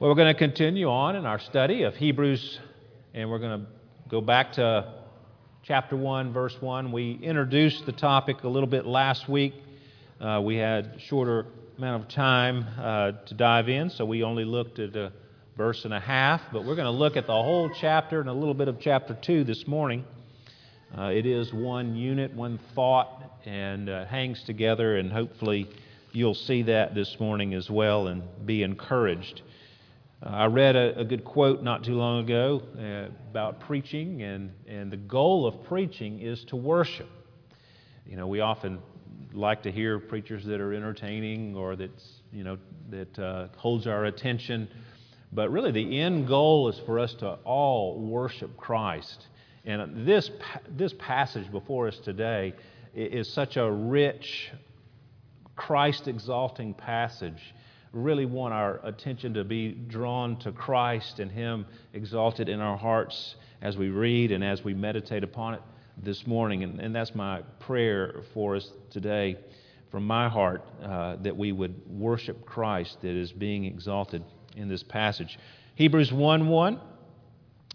Well, we're going to continue on in our study of Hebrews, and we're going to go back to chapter 1, verse 1. We introduced the topic a little bit last week. Uh, we had shorter amount of time uh, to dive in, so we only looked at a verse and a half, but we're going to look at the whole chapter and a little bit of chapter 2 this morning. Uh, it is one unit, one thought, and uh, hangs together, and hopefully you'll see that this morning as well and be encouraged. Uh, I read a, a, good quote not too long ago uh, about preaching, and, and the goal of preaching is to worship. You know, we often like to hear preachers that are entertaining or that's, you know, that uh, holds our attention. But really, the end goal is for us to all worship Christ. And this, this passage before us today is such a rich, Christ exalting passage really want our attention to be drawn to Christ and Him exalted in our hearts as we read and as we meditate upon it this morning. And, and that's my prayer for us today from my heart uh, that we would worship Christ that is being exalted in this passage. Hebrews 1 1.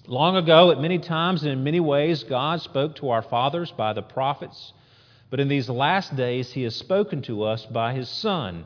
Long ago, at many times and in many ways, God spoke to our fathers by the prophets, but in these last days, He has spoken to us by His Son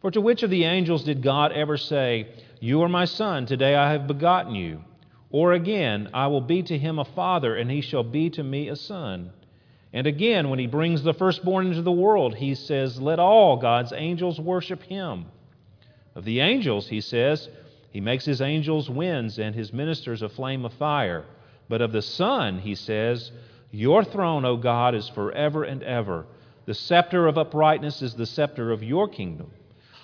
For to which of the angels did God ever say, You are my son, today I have begotten you? Or again, I will be to him a father, and he shall be to me a son. And again, when he brings the firstborn into the world, he says, Let all God's angels worship him. Of the angels, he says, He makes his angels winds and his ministers a flame of fire. But of the Son, he says, Your throne, O God, is forever and ever. The scepter of uprightness is the scepter of your kingdom.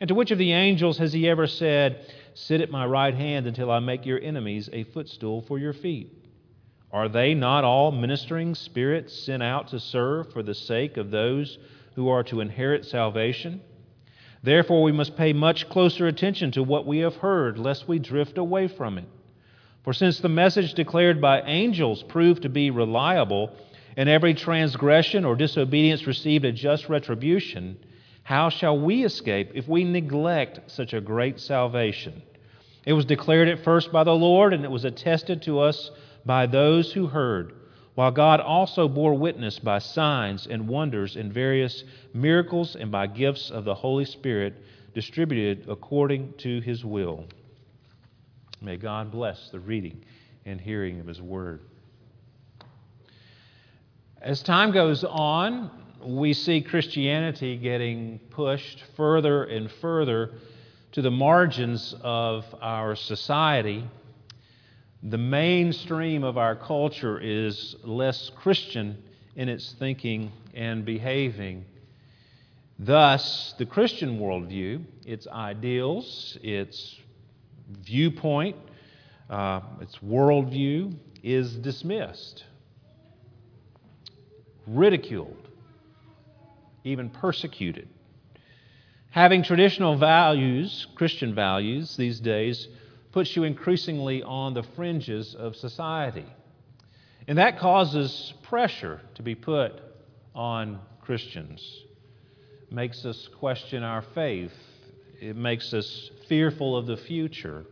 And to which of the angels has he ever said, Sit at my right hand until I make your enemies a footstool for your feet? Are they not all ministering spirits sent out to serve for the sake of those who are to inherit salvation? Therefore, we must pay much closer attention to what we have heard, lest we drift away from it. For since the message declared by angels proved to be reliable, and every transgression or disobedience received a just retribution, how shall we escape if we neglect such a great salvation? It was declared at first by the Lord, and it was attested to us by those who heard, while God also bore witness by signs and wonders and various miracles and by gifts of the Holy Spirit distributed according to his will. May God bless the reading and hearing of his word. As time goes on, we see Christianity getting pushed further and further to the margins of our society. The mainstream of our culture is less Christian in its thinking and behaving. Thus, the Christian worldview, its ideals, its viewpoint, uh, its worldview, is dismissed, ridiculed even persecuted. Having traditional values, Christian values, these days puts you increasingly on the fringes of society. And that causes pressure to be put on Christians. It makes us question our faith. It makes us fearful of the future.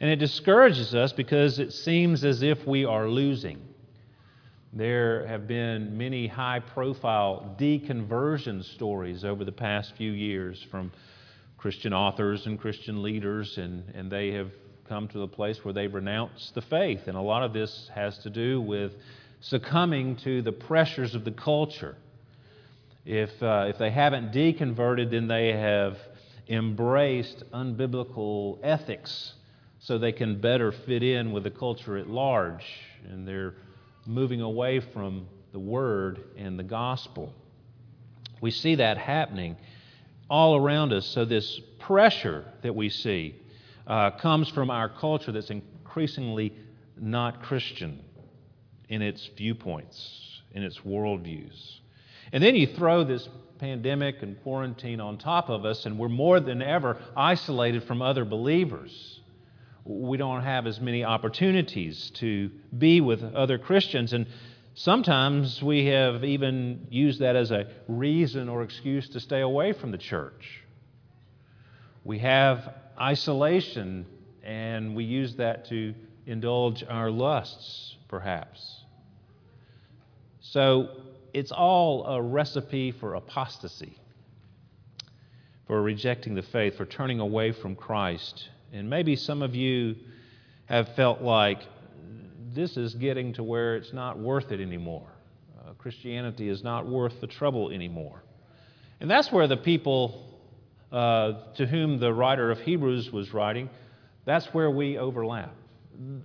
And it discourages us because it seems as if we are losing. There have been many high profile deconversion stories over the past few years from Christian authors and Christian leaders, and, and they have come to the place where they've renounced the faith. And a lot of this has to do with succumbing to the pressures of the culture. If, uh, if they haven't deconverted, then they have embraced unbiblical ethics so they can better fit in with the culture at large. And they're moving away from the Word and the gospel. We see that happening all around us. So, this pressure that we see uh, comes from our culture that's increasingly not Christian in its viewpoints, in its worldviews. And then you throw this pandemic and quarantine on top of us, and we're more than ever isolated from other believers. We don't have as many opportunities to be with other Christians, and sometimes we have even used that as a reason or excuse to stay away from the church. We have isolation, and we use that to indulge our lusts, perhaps. So it's all a recipe for apostasy, for rejecting the faith, for turning away from Christ. And maybe some of you have felt like this is getting to where it's not worth it anymore. Uh, Christianity is not worth the trouble anymore. And that's where the people uh, to whom the writer of Hebrews was writing, that's where we overlap.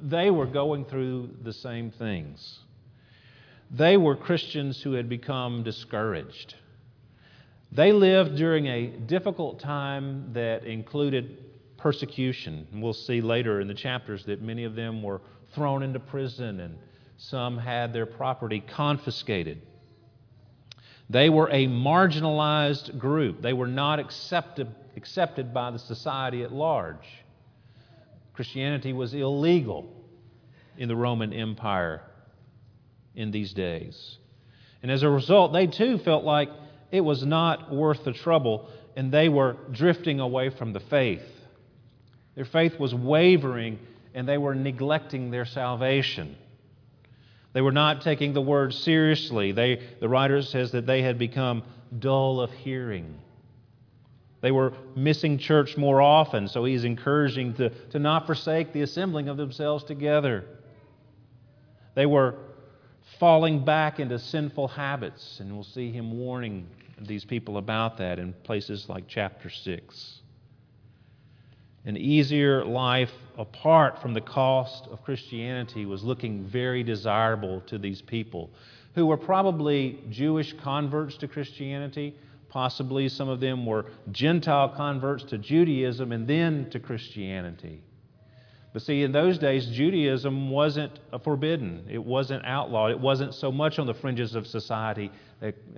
They were going through the same things. They were Christians who had become discouraged. They lived during a difficult time that included persecution. And we'll see later in the chapters that many of them were thrown into prison and some had their property confiscated. They were a marginalized group. They were not accepted, accepted by the society at large. Christianity was illegal in the Roman Empire in these days. And as a result, they too felt like it was not worth the trouble, and they were drifting away from the faith. Their faith was wavering, and they were neglecting their salvation. They were not taking the word seriously. They, the writer says that they had become dull of hearing. They were missing church more often, so he's encouraging to, to not forsake the assembling of themselves together. They were falling back into sinful habits, and we'll see him warning these people about that in places like chapter 6. An easier life apart from the cost of Christianity was looking very desirable to these people who were probably Jewish converts to Christianity. Possibly some of them were Gentile converts to Judaism and then to Christianity. But see, in those days, Judaism wasn't forbidden, it wasn't outlawed, it wasn't so much on the fringes of society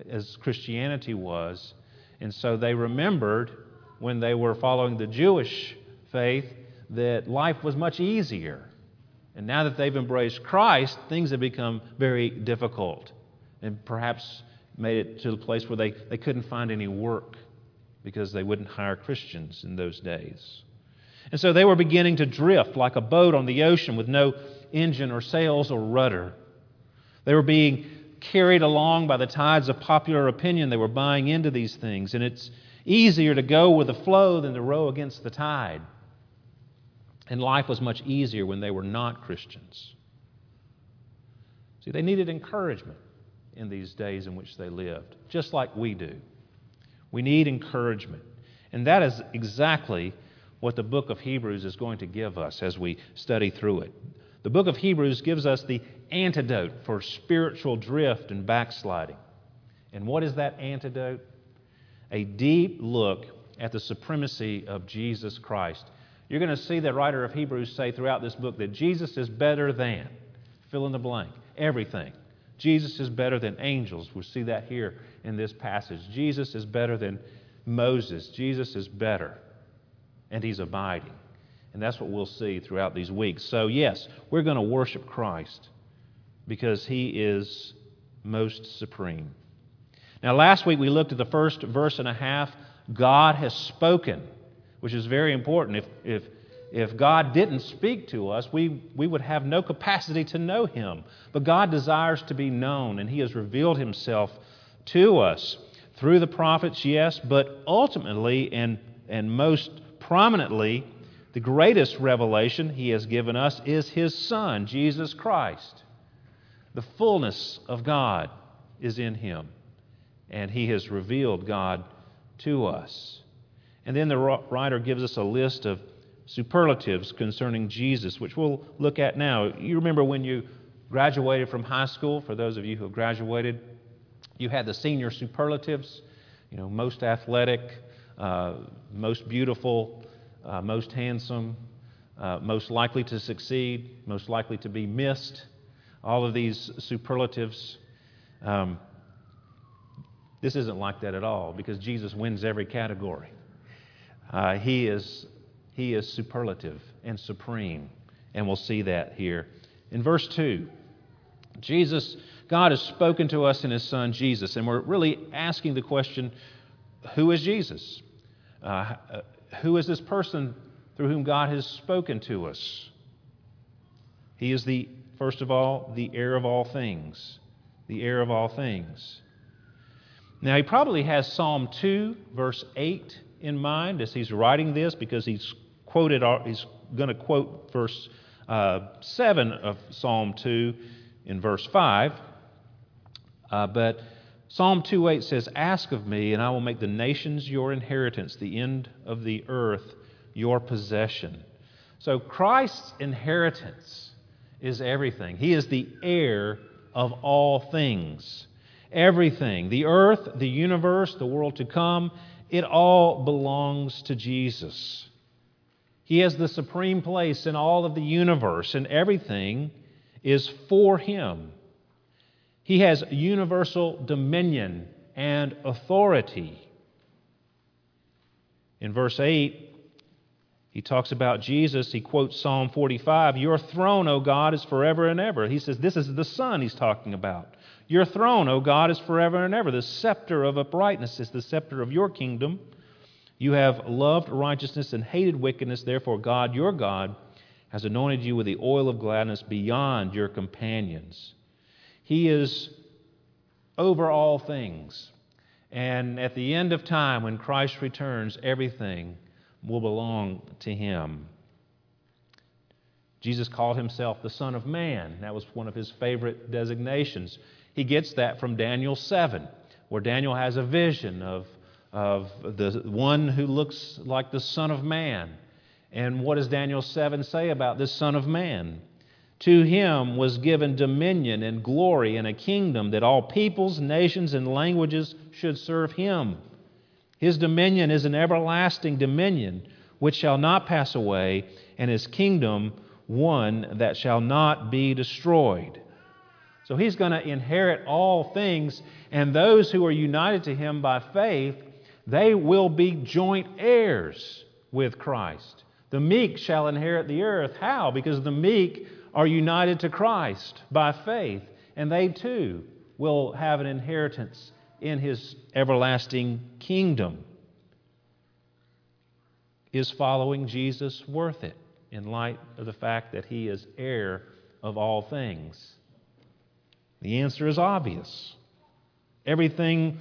as Christianity was. And so they remembered when they were following the Jewish faith that life was much easier. And now that they've embraced Christ, things have become very difficult and perhaps made it to the place where they, they couldn't find any work because they wouldn't hire Christians in those days. And so they were beginning to drift like a boat on the ocean with no engine or sails or rudder. They were being carried along by the tides of popular opinion. They were buying into these things. And it's easier to go with the flow than to row against the tide. And life was much easier when they were not Christians. See, they needed encouragement in these days in which they lived, just like we do. We need encouragement. And that is exactly what the book of Hebrews is going to give us as we study through it. The book of Hebrews gives us the antidote for spiritual drift and backsliding. And what is that antidote? A deep look at the supremacy of Jesus Christ you're going to see the writer of Hebrews say throughout this book that Jesus is better than, fill in the blank, everything. Jesus is better than angels. We see that here in this passage. Jesus is better than Moses. Jesus is better, and he's abiding. And that's what we'll see throughout these weeks. So, yes, we're going to worship Christ because he is most supreme. Now, last week we looked at the first verse and a half. God has spoken which is very important. If, if, if God didn't speak to us, we, we would have no capacity to know Him. But God desires to be known, and He has revealed Himself to us through the prophets, yes, but ultimately and, and most prominently The greatest revelation He has given us is His Son, Jesus Christ. The fullness of God is in Him, and He has revealed God to us. And then the writer gives us a list of superlatives concerning Jesus, which we'll look at now. You remember when you graduated from high school, for those of you who have graduated, you had the senior superlatives, you know, most athletic, uh, most beautiful, uh, most handsome, uh, most likely to succeed, most likely to be missed, all of these superlatives. Um, this isn't like that at all because Jesus wins every category. Uh, he, is, he is superlative and supreme, and we'll see that here. In verse 2, Jesus, God has spoken to us in His Son Jesus, and we're really asking the question who is Jesus? Uh, uh, who is this person through whom God has spoken to us? He is the, first of all, the heir of all things. The heir of all things. Now, he probably has Psalm 2, verse 8 in mind as he's writing this because he's quoted, he's going to quote verse uh, 7 of Psalm 2 in verse 5. Uh, but Psalm 2:8 says, "Ask of me, and I will make the nations your inheritance, the end of the earth your possession." So Christ's inheritance is everything. He is the heir of all things. Everything, the earth, the universe, the world to come, it all belongs to Jesus. He has the supreme place in all of the universe, and everything is for him. He has universal dominion and authority. In verse 8, he talks about Jesus. He quotes Psalm 45 Your throne, O God, is forever and ever. He says, This is the Son he's talking about. Your throne, O God, is forever and ever. The scepter of uprightness is the scepter of your kingdom. You have loved righteousness and hated wickedness. Therefore, God, your God, has anointed you with the oil of gladness beyond your companions. He is over all things. And at the end of time, when Christ returns, everything will belong to him. Jesus called himself the Son of Man. That was one of his favorite designations. He gets that from Daniel 7, where Daniel has a vision of, of the one who looks like the Son of Man. And what does Daniel 7 say about this Son of Man? To him was given dominion and glory and a kingdom that all peoples, nations, and languages should serve him. His dominion is an everlasting dominion which shall not pass away, and his kingdom one that shall not be destroyed. So he's going to inherit all things, and those who are united to him by faith, they will be joint heirs with Christ. The meek shall inherit the earth. How? Because the meek are united to Christ by faith, and they too will have an inheritance in his everlasting kingdom. Is following Jesus worth it in light of the fact that he is heir of all things? The answer is obvious. Everything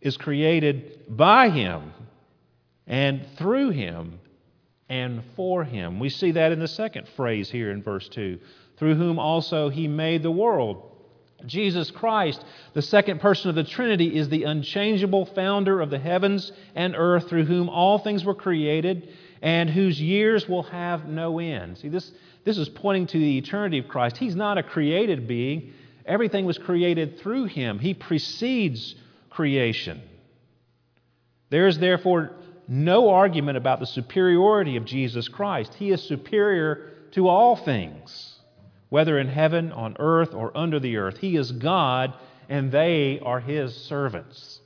is created by him and through him and for him. We see that in the second phrase here in verse 2 through whom also he made the world. Jesus Christ, the second person of the Trinity, is the unchangeable founder of the heavens and earth, through whom all things were created and whose years will have no end. See, this, this is pointing to the eternity of Christ. He's not a created being, everything was created through him. He precedes creation. There is therefore no argument about the superiority of Jesus Christ. He is superior to all things, whether in heaven, on earth, or under the earth. He is God, and they are His servants.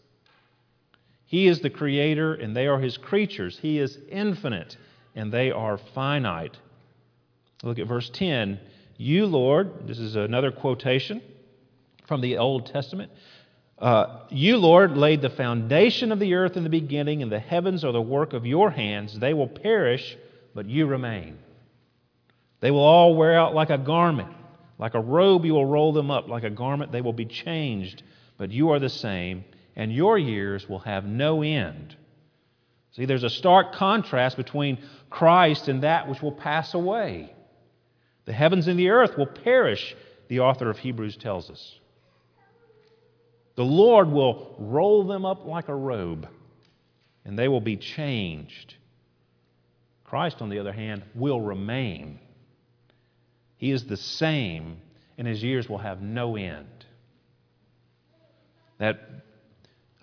He is the Creator, and they are His creatures. He is infinite, and they are finite. Look at verse 10. You, Lord, this is another quotation from the Old Testament. Uh, you, Lord, laid the foundation of the earth in the beginning, and the heavens are the work of your hands. They will perish, but you remain. They will all wear out like a garment. Like a robe, you will roll them up. Like a garment, they will be changed. But you are the same, and your years will have no end. See, there's a stark contrast between Christ and that which will pass away. The heavens and the earth will perish, the author of Hebrews tells us. The Lord will roll them up like a robe, and they will be changed. Christ, on the other hand, will remain. He is the same, and his years will have no end. That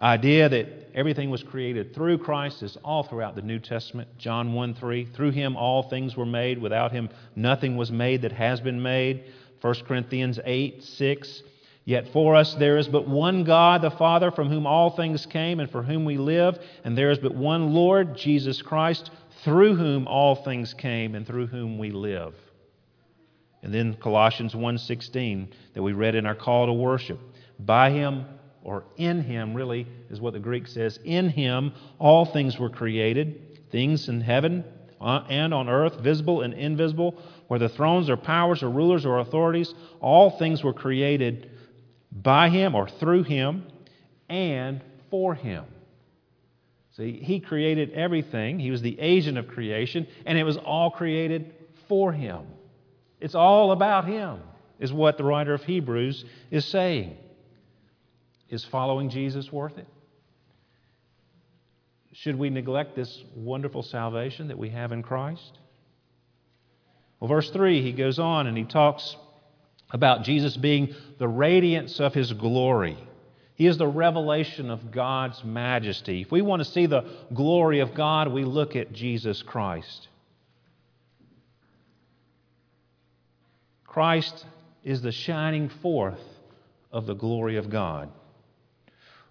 idea that everything was created through Christ is all throughout the New Testament. John 1 3. Through him all things were made. Without him nothing was made that has been made. 1 Corinthians 8 6. Yet for us there is but one God, the Father, from whom all things came and for whom we live, and there is but one Lord, Jesus Christ, through whom all things came and through whom we live. And then Colossians 1:16 that we read in our call to worship. By him or in him really is what the Greek says. In him all things were created, things in heaven uh, and on earth, visible and invisible, whether thrones or powers or rulers or authorities, all things were created by him or through him and for him. See, he created everything. He was the agent of creation, and it was all created for him. It's all about him, is what the writer of Hebrews is saying. Is following Jesus worth it? Should we neglect this wonderful salvation that we have in Christ? Well, verse 3, he goes on and he talks about Jesus being the radiance of his glory. He is the revelation of God's majesty. If we want to see the glory of God, we look at Jesus Christ. Christ is the shining forth of the glory of God.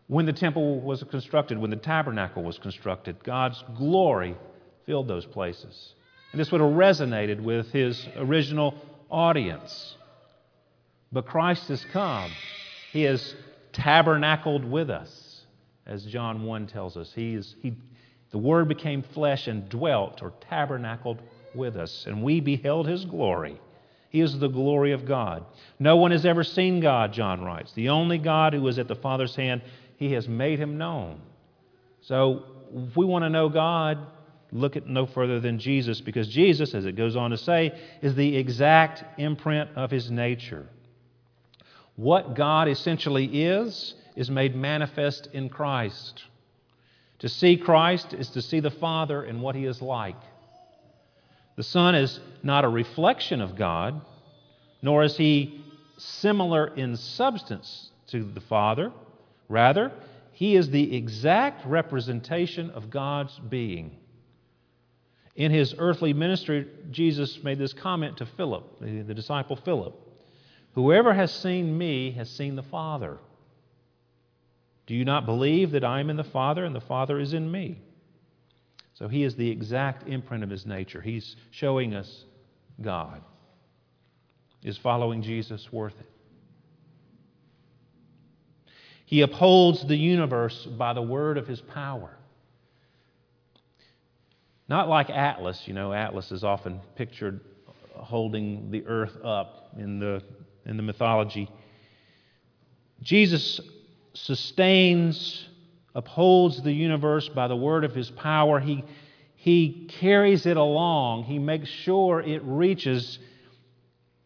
When the temple was constructed, when the tabernacle was constructed, God's glory filled those places. And this would have resonated with his original audience. But Christ has come. He has tabernacled with us, as John 1 tells us. He is, he, the Word became flesh and dwelt or tabernacled with us, and we beheld His glory. He is the glory of God. No one has ever seen God, John writes. The only God who is at the Father's hand he has made him known. So, if we want to know God, look at no further than Jesus, because Jesus, as it goes on to say, is the exact imprint of his nature. What God essentially is, is made manifest in Christ. To see Christ is to see the Father and what he is like. The Son is not a reflection of God, nor is he similar in substance to the Father. Rather, he is the exact representation of God's being. In his earthly ministry, Jesus made this comment to Philip, the disciple Philip Whoever has seen me has seen the Father. Do you not believe that I am in the Father and the Father is in me? So he is the exact imprint of his nature. He's showing us God. Is following Jesus worth it? He upholds the universe by the word of his power. Not like Atlas, you know, Atlas is often pictured holding the earth up in the, in the mythology. Jesus sustains, upholds the universe by the word of his power. He, he carries it along, he makes sure it reaches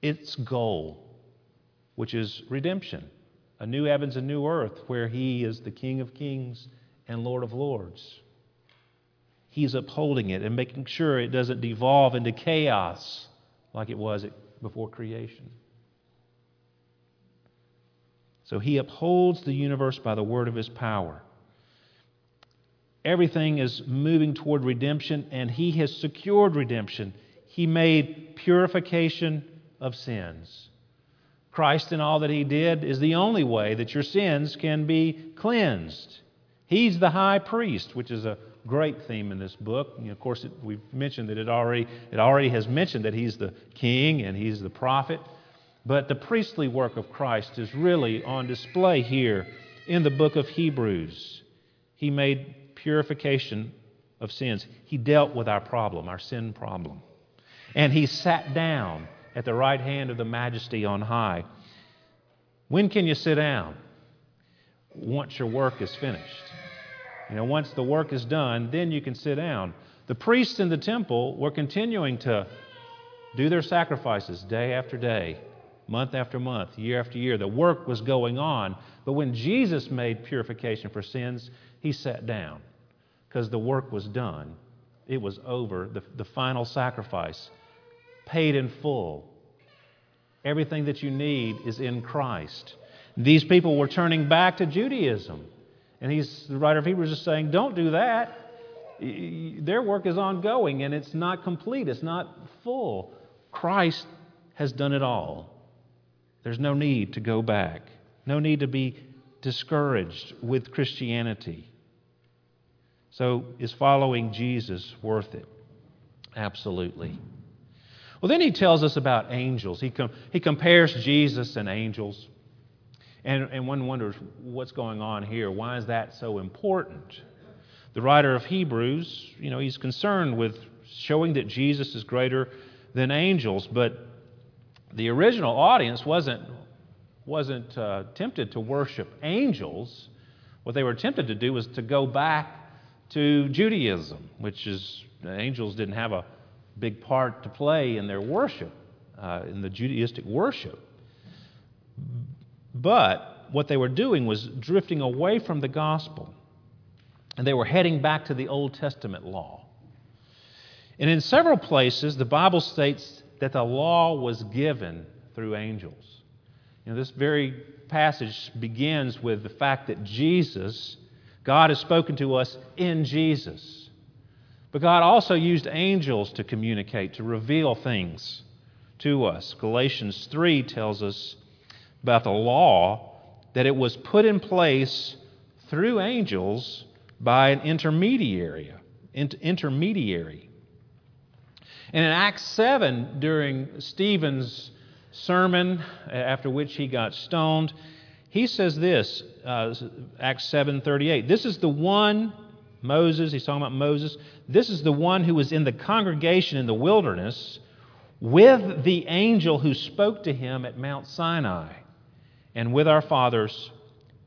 its goal, which is redemption a new heavens and new earth where He is the King of kings and Lord of lords. He's upholding it and making sure it doesn't devolve into chaos like it was before creation. So He upholds the universe by the word of His power. Everything is moving toward redemption, and He has secured redemption. He made purification of sins. Christ and all that He did is the only way that your sins can be cleansed. He's the high priest, which is a great theme in this book. Know, of course, it, we've mentioned that it already, it already has mentioned that He's the king and He's the prophet. But the priestly work of Christ is really on display here in the book of Hebrews. He made purification of sins. He dealt with our problem, our sin problem. And He sat down at the right hand of the majesty on high. When can you sit down? Once your work is finished. You know, once the work is done, then you can sit down. The priests in the temple were continuing to do their sacrifices day after day, month after month, year after year. The work was going on. But when Jesus made purification for sins, he sat down because the work was done. It was over. The, the final sacrifice, paid in full. Everything that you need is in Christ. These people were turning back to Judaism. And he's, the writer of Hebrews is saying, don't do that. Their work is ongoing and it's not complete, it's not full. Christ has done it all. There's no need to go back, no need to be discouraged with Christianity. So, is following Jesus worth it? Absolutely. Well, then he tells us about angels. He, com- he compares Jesus and angels. And, and one wonders what's going on here. Why is that so important? The writer of Hebrews, you know, he's concerned with showing that Jesus is greater than angels, but the original audience wasn't, wasn't uh, tempted to worship angels. What they were tempted to do was to go back to Judaism, which is, angels didn't have a big part to play in their worship, uh, in the Judaistic worship. But what they were doing was drifting away from the gospel, and they were heading back to the Old Testament law. And in several places, the Bible states that the law was given through angels. You know, this very passage begins with the fact that Jesus, God has spoken to us in Jesus. But God also used angels to communicate, to reveal things to us. Galatians 3 tells us about the law that it was put in place through angels by an intermediary. intermediary. And in Acts 7, during Stephen's sermon, after which he got stoned, he says this, uh, Acts 7:38. This is the one Moses, he's talking about Moses. This is the one who was in the congregation in the wilderness with the angel who spoke to him at Mount Sinai. And with our fathers,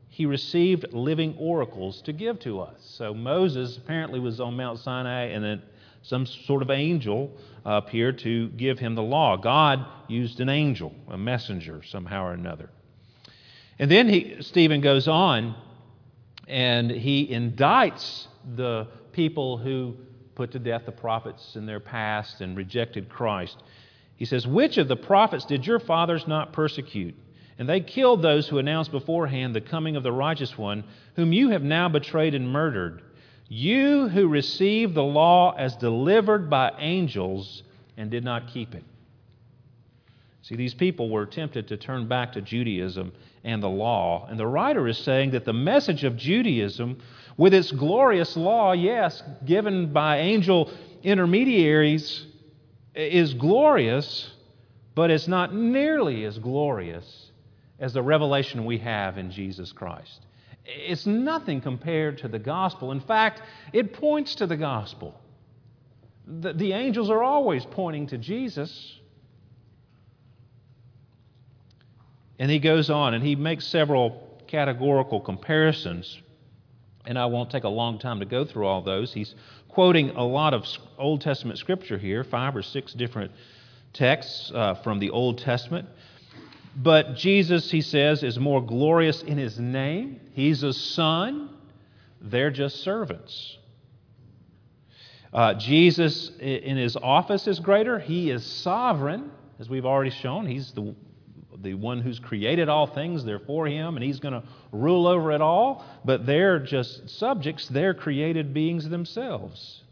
he received living oracles to give to us. So Moses apparently was on Mount Sinai, and then some sort of angel appeared to give him the law. God used an angel, a messenger, somehow or another. And then he, Stephen goes on and he indicts the people who put to death the prophets in their past and rejected Christ. He says, Which of the prophets did your fathers not persecute? And they killed those who announced beforehand the coming of the righteous one, whom you have now betrayed and murdered. You who received the law as delivered by angels and did not keep it. See, these people were tempted to turn back to Judaism and the law. And the writer is saying that the message of Judaism, with its glorious law, yes, given by angel intermediaries, is glorious, but it's not nearly as glorious as the revelation we have in Jesus Christ. It's nothing compared to the gospel. In fact, it points to the gospel. The, the angels are always pointing to Jesus. And he goes on and he makes several categorical comparisons. And I won't take a long time to go through all those. He's quoting a lot of Old Testament scripture here, five or six different texts uh, from the Old Testament. But Jesus, he says, is more glorious in his name. He's a son, they're just servants. Uh, Jesus, in his office, is greater. He is sovereign, as we've already shown. He's the, the one who's created all things. They're for him, and he's going to rule over it all. But they're just subjects, they're created beings themselves.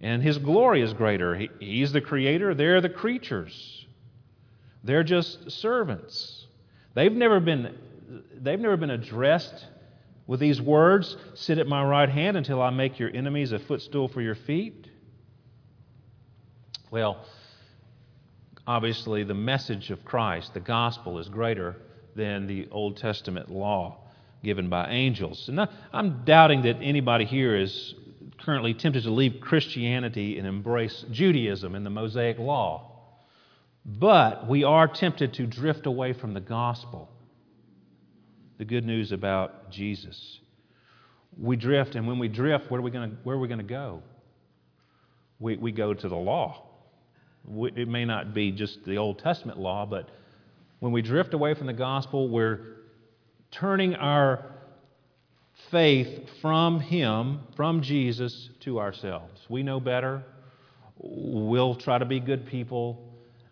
And his glory is greater. He, he's the creator, they're the creatures. They're just servants. They've never been, they've never been addressed with these words Sit at my right hand until I make your enemies a footstool for your feet. Well, obviously, the message of Christ, the gospel, is greater than the Old Testament law given by angels. And I'm doubting that anybody here is currently tempted to leave Christianity and embrace Judaism and the Mosaic law. But we are tempted to drift away from the gospel, the good news about Jesus. we drift, and when we drift, where are we going to, go? We, we go to the law. We, it may not be just the Old Testament law, but when we drift away from the gospel, we're turning our faith from Him, from Jesus, to ourselves. We know better. We'll try to be good people,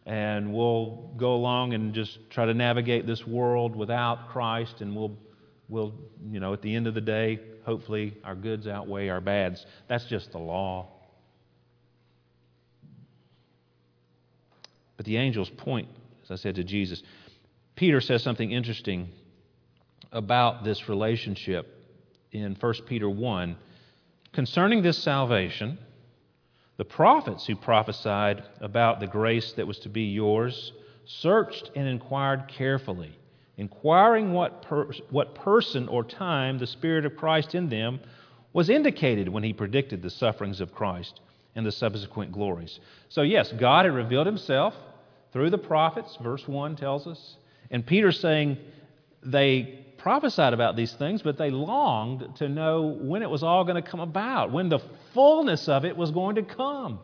and we'll go along and just try to navigate this world without Christ, and we'll, we'll, you know, at the end of the day, hopefully our goods outweigh our bads. That's just the law. But the angels point, as I said, to Jesus. Peter says something interesting about this relationship in 1 Peter 1. Concerning this salvation, the prophets who prophesied about the grace that was to be yours searched and inquired carefully, inquiring what, per- what person or time the Spirit of Christ in them was indicated when he predicted the sufferings of Christ and the subsequent glories. So, yes, God had revealed himself through the prophets, verse 1 tells us. And Peter's saying they prophesied about these things, but they longed to know when it was all going to come about, when the fullness of it was going to come.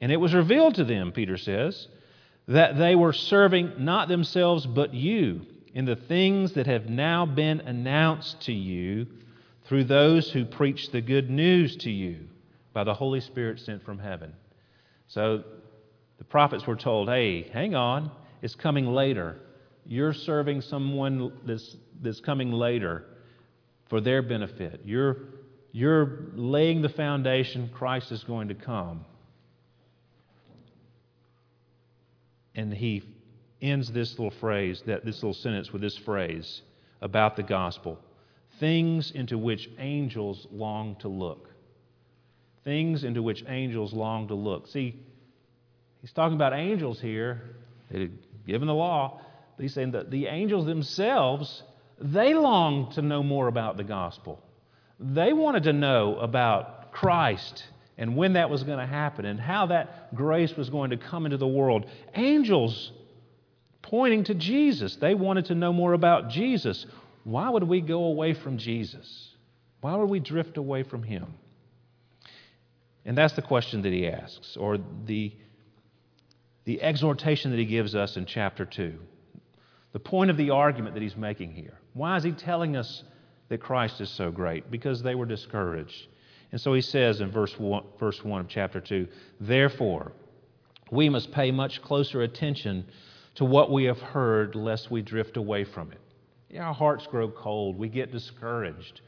And it was revealed to them, Peter says, that they were serving not themselves but you in the things that have now been announced to you through those who preach the good news to you by the Holy Spirit sent from heaven. So the prophets were told, hey, hang on, it's coming later. You're serving someone that's, that's coming later for their benefit. You're, you're laying the foundation, Christ is going to come. And he ends this little phrase, that this little sentence with this phrase about the gospel things into which angels long to look. Things into which angels long to look. See, he's talking about angels here. They had given the law, he's saying that the angels themselves, they longed to know more about the gospel. They wanted to know about Christ and when that was going to happen and how that grace was going to come into the world. Angels pointing to Jesus. They wanted to know more about Jesus. Why would we go away from Jesus? Why would we drift away from Him? And that's the question that he asks, or the, the exhortation that he gives us in chapter 2. The point of the argument that he's making here. Why is he telling us that Christ is so great? Because they were discouraged. And so he says in verse 1, verse 1 of chapter 2 Therefore, we must pay much closer attention to what we have heard, lest we drift away from it. Yeah, our hearts grow cold. We get discouraged.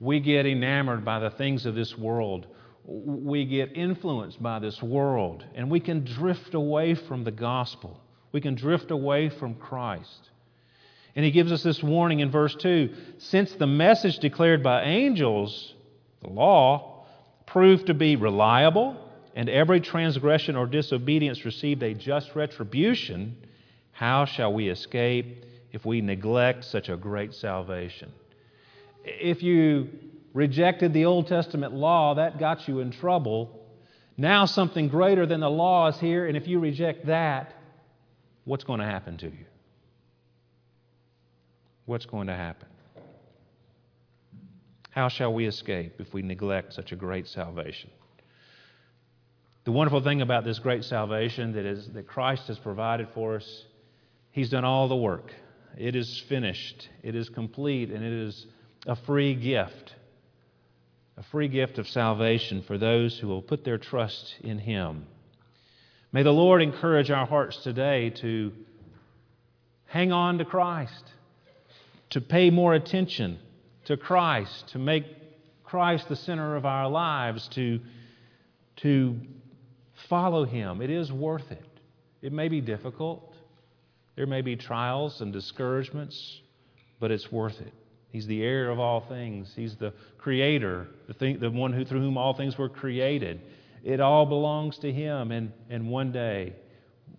We get enamored by the things of this world. We get influenced by this world. And we can drift away from the gospel. We can drift away from Christ. And he gives us this warning in verse 2 since the message declared by angels, the law, proved to be reliable, and every transgression or disobedience received a just retribution, how shall we escape if we neglect such a great salvation? If you rejected the Old Testament law, that got you in trouble. Now something greater than the law is here, and if you reject that, what's going to happen to you? What's going to happen? How shall we escape if we neglect such a great salvation? The wonderful thing about this great salvation that is that Christ has provided for us, He's done all the work. It is finished, it is complete, and it is a free gift. A free gift of salvation for those who will put their trust in Him. May the Lord encourage our hearts today to hang on to Christ, to pay more attention to Christ, to make Christ the center of our lives, to, to follow Him. It is worth it. It may be difficult, there may be trials and discouragements, but it's worth it. He's the heir of all things. He's the creator, the, thing, the one who, through whom all things were created. It all belongs to Him, and, and one day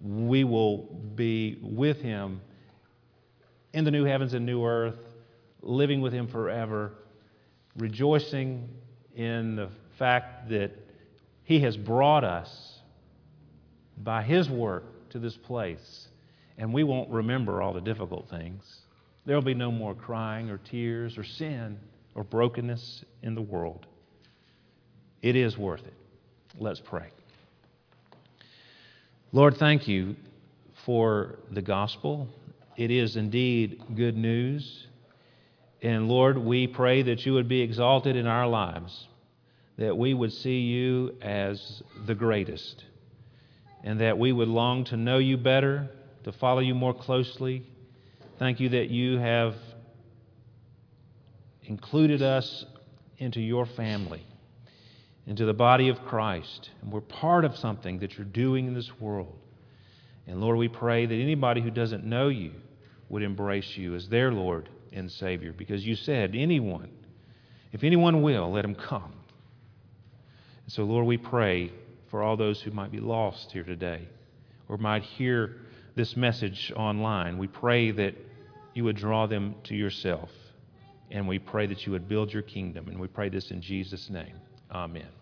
we will be with Him in the new heavens and new earth, living with Him forever, rejoicing in the fact that He has brought us by His work to this place, and we won't remember all the difficult things. There will be no more crying or tears or sin. or brokenness in the world. It is worth it. Let's pray. Lord, thank you for the gospel. It is indeed good news. And Lord, we pray that you would be exalted in our lives, that we would see you as the greatest, and that we would long to know you better, to follow you more closely. Thank you that you have included us into your family, into the body of Christ. And we're part of something that you're doing in this world. And Lord, we pray that anybody who doesn't know you would embrace you as their Lord and Savior because you said, anyone, if anyone will, let him come. And so, Lord, we pray for all those who might be lost here today or might hear this message online. We pray that you would draw them to yourself. And we pray that you would build your kingdom. And we pray this in Jesus' name. Amen.